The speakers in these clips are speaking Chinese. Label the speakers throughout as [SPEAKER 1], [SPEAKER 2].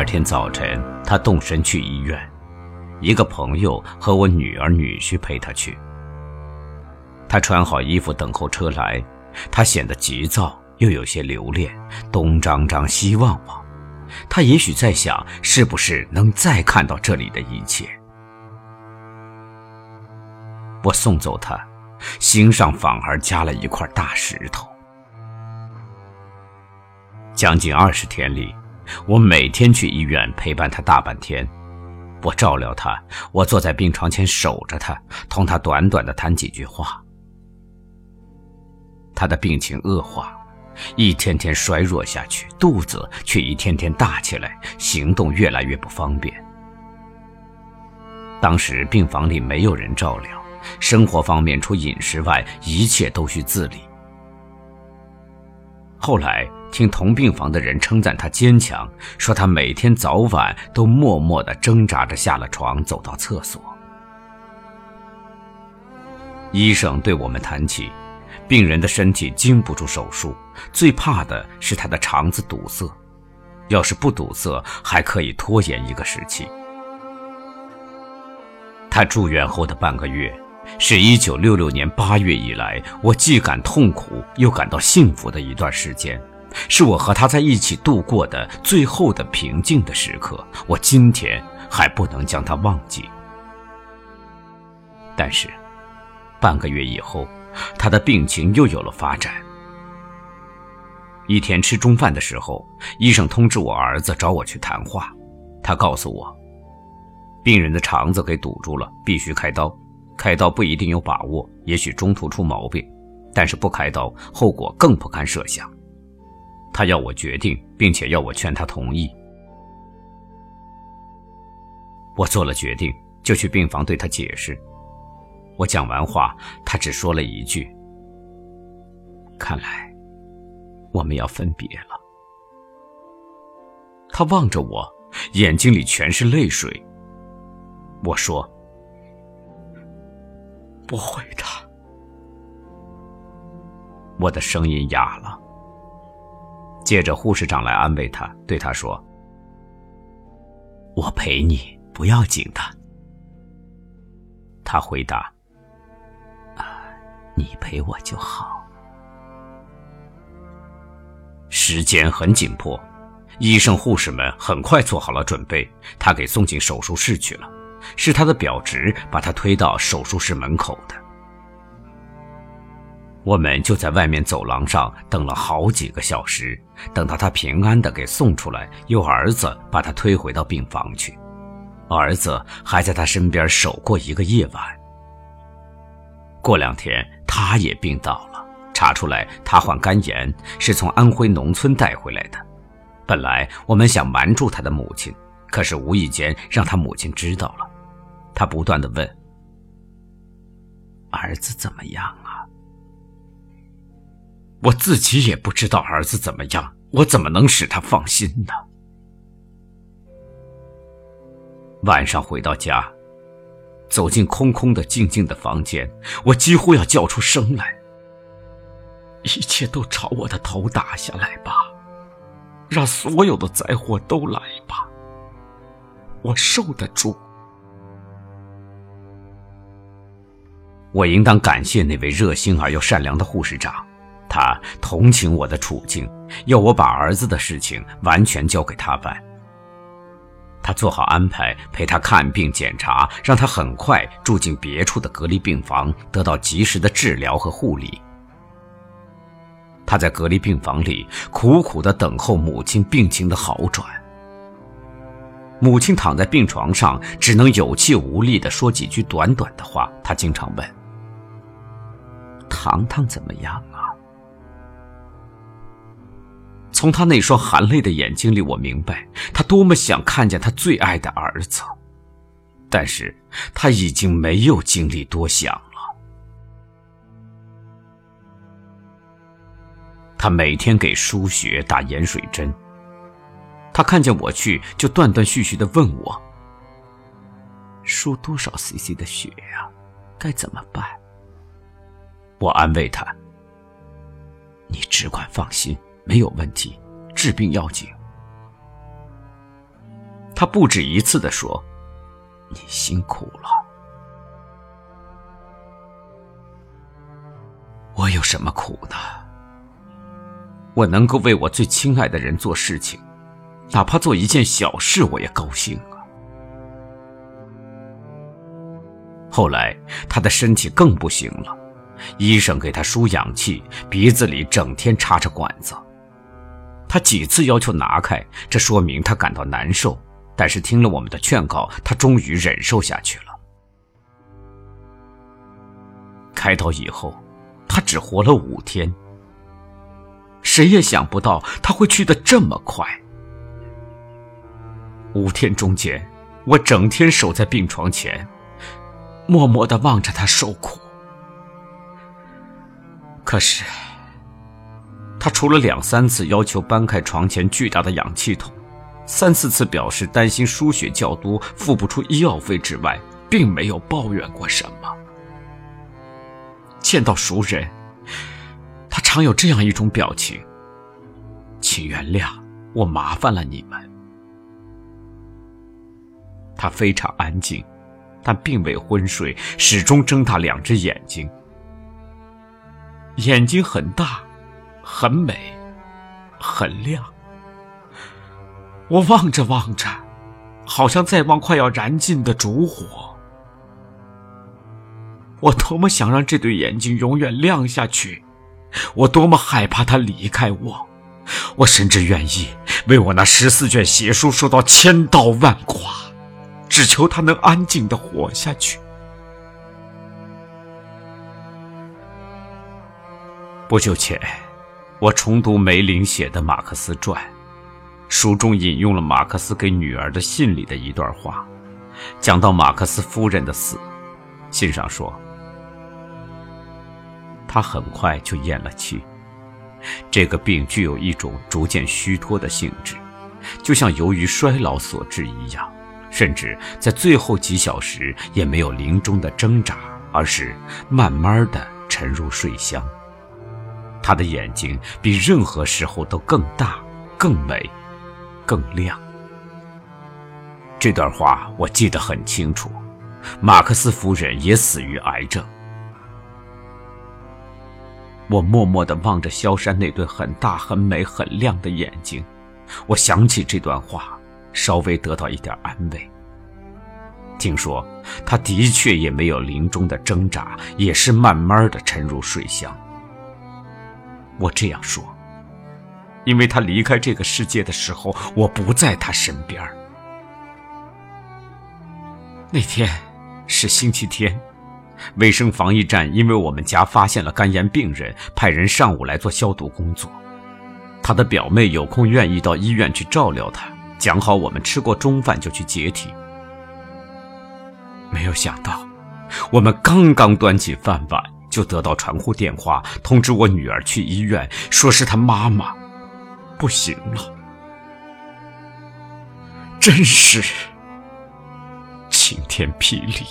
[SPEAKER 1] 二天早晨，他动身去医院，一个朋友和我女儿女婿陪他去。他穿好衣服等候车来，他显得急躁，又有些留恋，东张张西望望。他也许在想，是不是能再看到这里的一切。我送走他，心上反而加了一块大石头。将近二十天里，我每天去医院陪伴他大半天，我照料他，我坐在病床前守着他，同他短短的谈几句话。他的病情恶化，一天天衰弱下去，肚子却一天天大起来，行动越来越不方便。当时病房里没有人照料，生活方面除饮食外，一切都需自理。后来听同病房的人称赞他坚强，说他每天早晚都默默地挣扎着下了床，走到厕所。医生对我们谈起。病人的身体经不住手术，最怕的是他的肠子堵塞。要是不堵塞，还可以拖延一个时期。他住院后的半个月，是一九六六年八月以来我既感痛苦又感到幸福的一段时间，是我和他在一起度过的最后的平静的时刻。我今天还不能将他忘记。但是，半个月以后。他的病情又有了发展。一天吃中饭的时候，医生通知我儿子找我去谈话。他告诉我，病人的肠子给堵住了，必须开刀。开刀不一定有把握，也许中途出毛病，但是不开刀，后果更不堪设想。他要我决定，并且要我劝他同意。我做了决定，就去病房对他解释。我讲完话，他只说了一句：“看来我们要分别了。”他望着我，眼睛里全是泪水。我说：“不会的。”我的声音哑了。借着，护士长来安慰他，对他说：“我陪你，不要紧的。”他回答。你陪我就好。时间很紧迫，医生护士们很快做好了准备，他给送进手术室去了。是他的表侄把他推到手术室门口的。我们就在外面走廊上等了好几个小时，等到他平安的给送出来，由儿子把他推回到病房去。儿子还在他身边守过一个夜晚。过两天。他也病倒了，查出来他患肝炎，是从安徽农村带回来的。本来我们想瞒住他的母亲，可是无意间让他母亲知道了。他不断的问：“儿子怎么样啊？”我自己也不知道儿子怎么样，我怎么能使他放心呢？晚上回到家。走进空空的、静静的房间，我几乎要叫出声来。一切都朝我的头打下来吧，让所有的灾祸都来吧，我受得住。我应当感谢那位热心而又善良的护士长，他同情我的处境，要我把儿子的事情完全交给他办。他做好安排，陪他看病检查，让他很快住进别处的隔离病房，得到及时的治疗和护理。他在隔离病房里苦苦的等候母亲病情的好转。母亲躺在病床上，只能有气无力的说几句短短的话。他经常问：“糖糖怎么样从他那双含泪的眼睛里，我明白他多么想看见他最爱的儿子，但是他已经没有精力多想了。他每天给输血打盐水针，他看见我去，就断断续续的问我：“输多少 cc 的血呀？该怎么办？”我安慰他：“你只管放心。”没有问题，治病要紧。他不止一次的说：“你辛苦了。”我有什么苦呢？我能够为我最亲爱的人做事情，哪怕做一件小事，我也高兴啊。后来他的身体更不行了，医生给他输氧气，鼻子里整天插着管子。他几次要求拿开，这说明他感到难受。但是听了我们的劝告，他终于忍受下去了。开刀以后，他只活了五天。谁也想不到他会去的这么快。五天中间，我整天守在病床前，默默的望着他受苦。可是。他除了两三次要求搬开床前巨大的氧气筒，三四次表示担心输血较多付不出医药费之外，并没有抱怨过什么。见到熟人，他常有这样一种表情：“请原谅，我麻烦了你们。”他非常安静，但并未昏睡，始终睁大两只眼睛，眼睛很大。很美，很亮。我望着望着，好像在望快要燃尽的烛火。我多么想让这对眼睛永远亮下去，我多么害怕他离开我。我甚至愿意为我那十四卷邪书受到千刀万剐，只求他能安静的活下去。不久前。我重读梅林写的《马克思传》，书中引用了马克思给女儿的信里的一段话，讲到马克思夫人的死。信上说，他很快就咽了气。这个病具有一种逐渐虚脱的性质，就像由于衰老所致一样，甚至在最后几小时也没有临终的挣扎，而是慢慢的沉入睡乡。他的眼睛比任何时候都更大、更美、更亮。这段话我记得很清楚。马克思夫人也死于癌症。我默默地望着萧山那对很大、很美、很亮的眼睛，我想起这段话，稍微得到一点安慰。听说他的确也没有临终的挣扎，也是慢慢的沉入睡乡。我这样说，因为他离开这个世界的时候，我不在他身边。那天是星期天，卫生防疫站因为我们家发现了肝炎病人，派人上午来做消毒工作。他的表妹有空愿意到医院去照料他，讲好我们吃过中饭就去解体。没有想到，我们刚刚端起饭碗。就得到传呼电话，通知我女儿去医院，说是她妈妈不行了。真是晴天霹雳！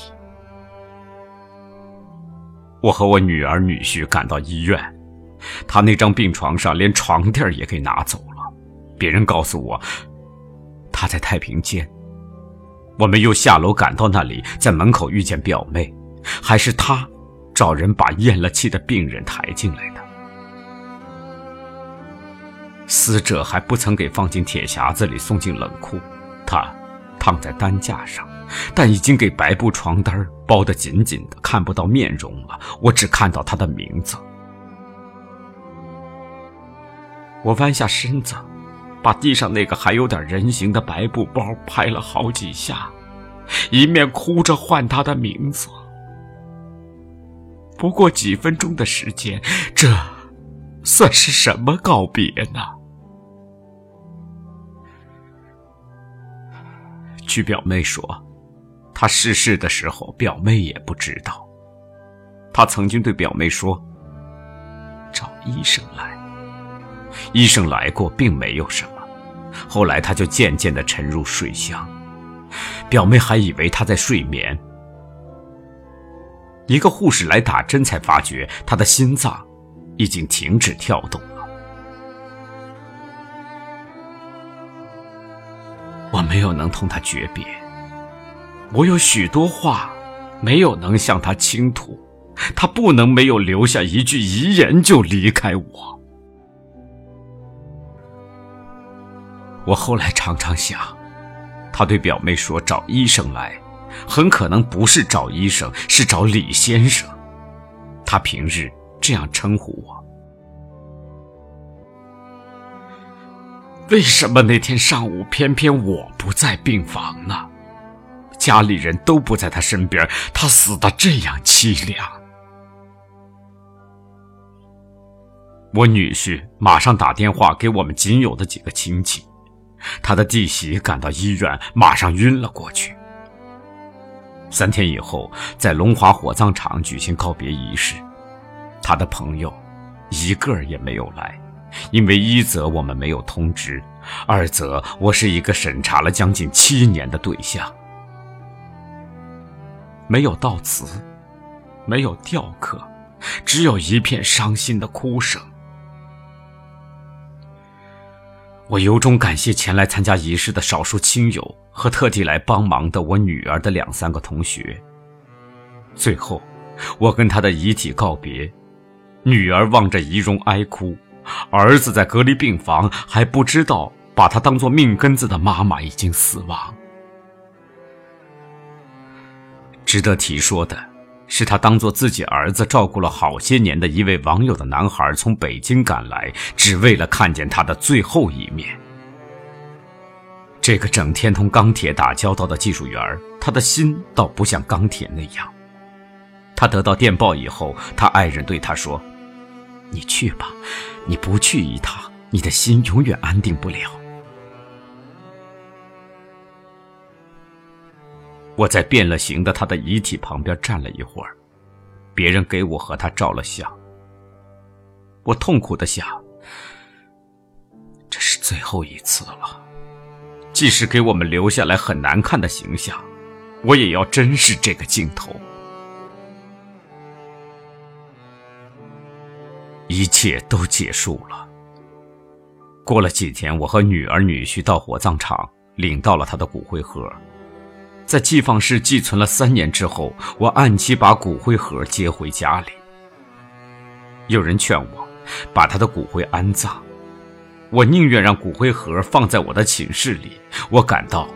[SPEAKER 1] 我和我女儿、女婿赶到医院，他那张病床上连床垫也给拿走了。别人告诉我，他在太平间。我们又下楼赶到那里，在门口遇见表妹，还是她。找人把咽了气的病人抬进来的，死者还不曾给放进铁匣子里送进冷库，他躺在担架上，但已经给白布床单包得紧紧的，看不到面容了。我只看到他的名字。我弯下身子，把地上那个还有点人形的白布包拍了好几下，一面哭着唤他的名字。不过几分钟的时间，这算是什么告别呢？据表妹说，他逝世的时候，表妹也不知道。他曾经对表妹说：“找医生来。”医生来过，并没有什么。后来他就渐渐的沉入睡乡，表妹还以为他在睡眠。一个护士来打针，才发觉他的心脏已经停止跳动了。我没有能同他诀别，我有许多话没有能向他倾吐，他不能没有留下一句遗言就离开我。我后来常常想，他对表妹说找医生来，很可能不是找医生，是找李先生。他平日这样称呼我。为什么那天上午偏偏我不在病房呢？家里人都不在他身边，他死的这样凄凉。我女婿马上打电话给我们仅有的几个亲戚，他的弟媳赶到医院，马上晕了过去。三天以后，在龙华火葬场举行告别仪式，他的朋友一个也没有来。因为一则我们没有通知，二则我是一个审查了将近七年的对象，没有悼词，没有吊客，只有一片伤心的哭声。我由衷感谢前来参加仪式的少数亲友和特地来帮忙的我女儿的两三个同学。最后，我跟她的遗体告别，女儿望着遗容哀哭。儿子在隔离病房，还不知道把她当做命根子的妈妈已经死亡。值得提说的是，他当做自己儿子照顾了好些年的一位网友的男孩，从北京赶来，只为了看见他的最后一面。这个整天同钢铁打交道的技术员，他的心倒不像钢铁那样。他得到电报以后，他爱人对他说。你去吧，你不去一趟，你的心永远安定不了。我在变了形的他的遗体旁边站了一会儿，别人给我和他照了相。我痛苦的想，这是最后一次了，即使给我们留下来很难看的形象，我也要珍视这个镜头。一切都结束了。过了几天，我和女儿、女婿到火葬场领到了他的骨灰盒，在寄放室寄存了三年之后，我按期把骨灰盒接回家里。有人劝我把他的骨灰安葬，我宁愿让骨灰盒放在我的寝室里。我感到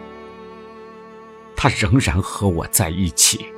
[SPEAKER 1] 他仍然和我在一起。